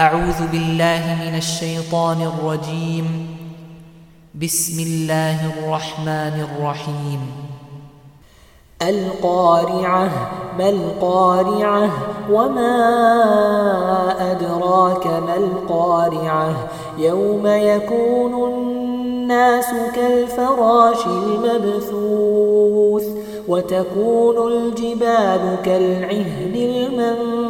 أعوذ بالله من الشيطان الرجيم. بسم الله الرحمن الرحيم. القارعة ما القارعة؟ وما أدراك ما القارعة؟ يوم يكون الناس كالفراش المبثوث وتكون الجبال كالعهن المنفوش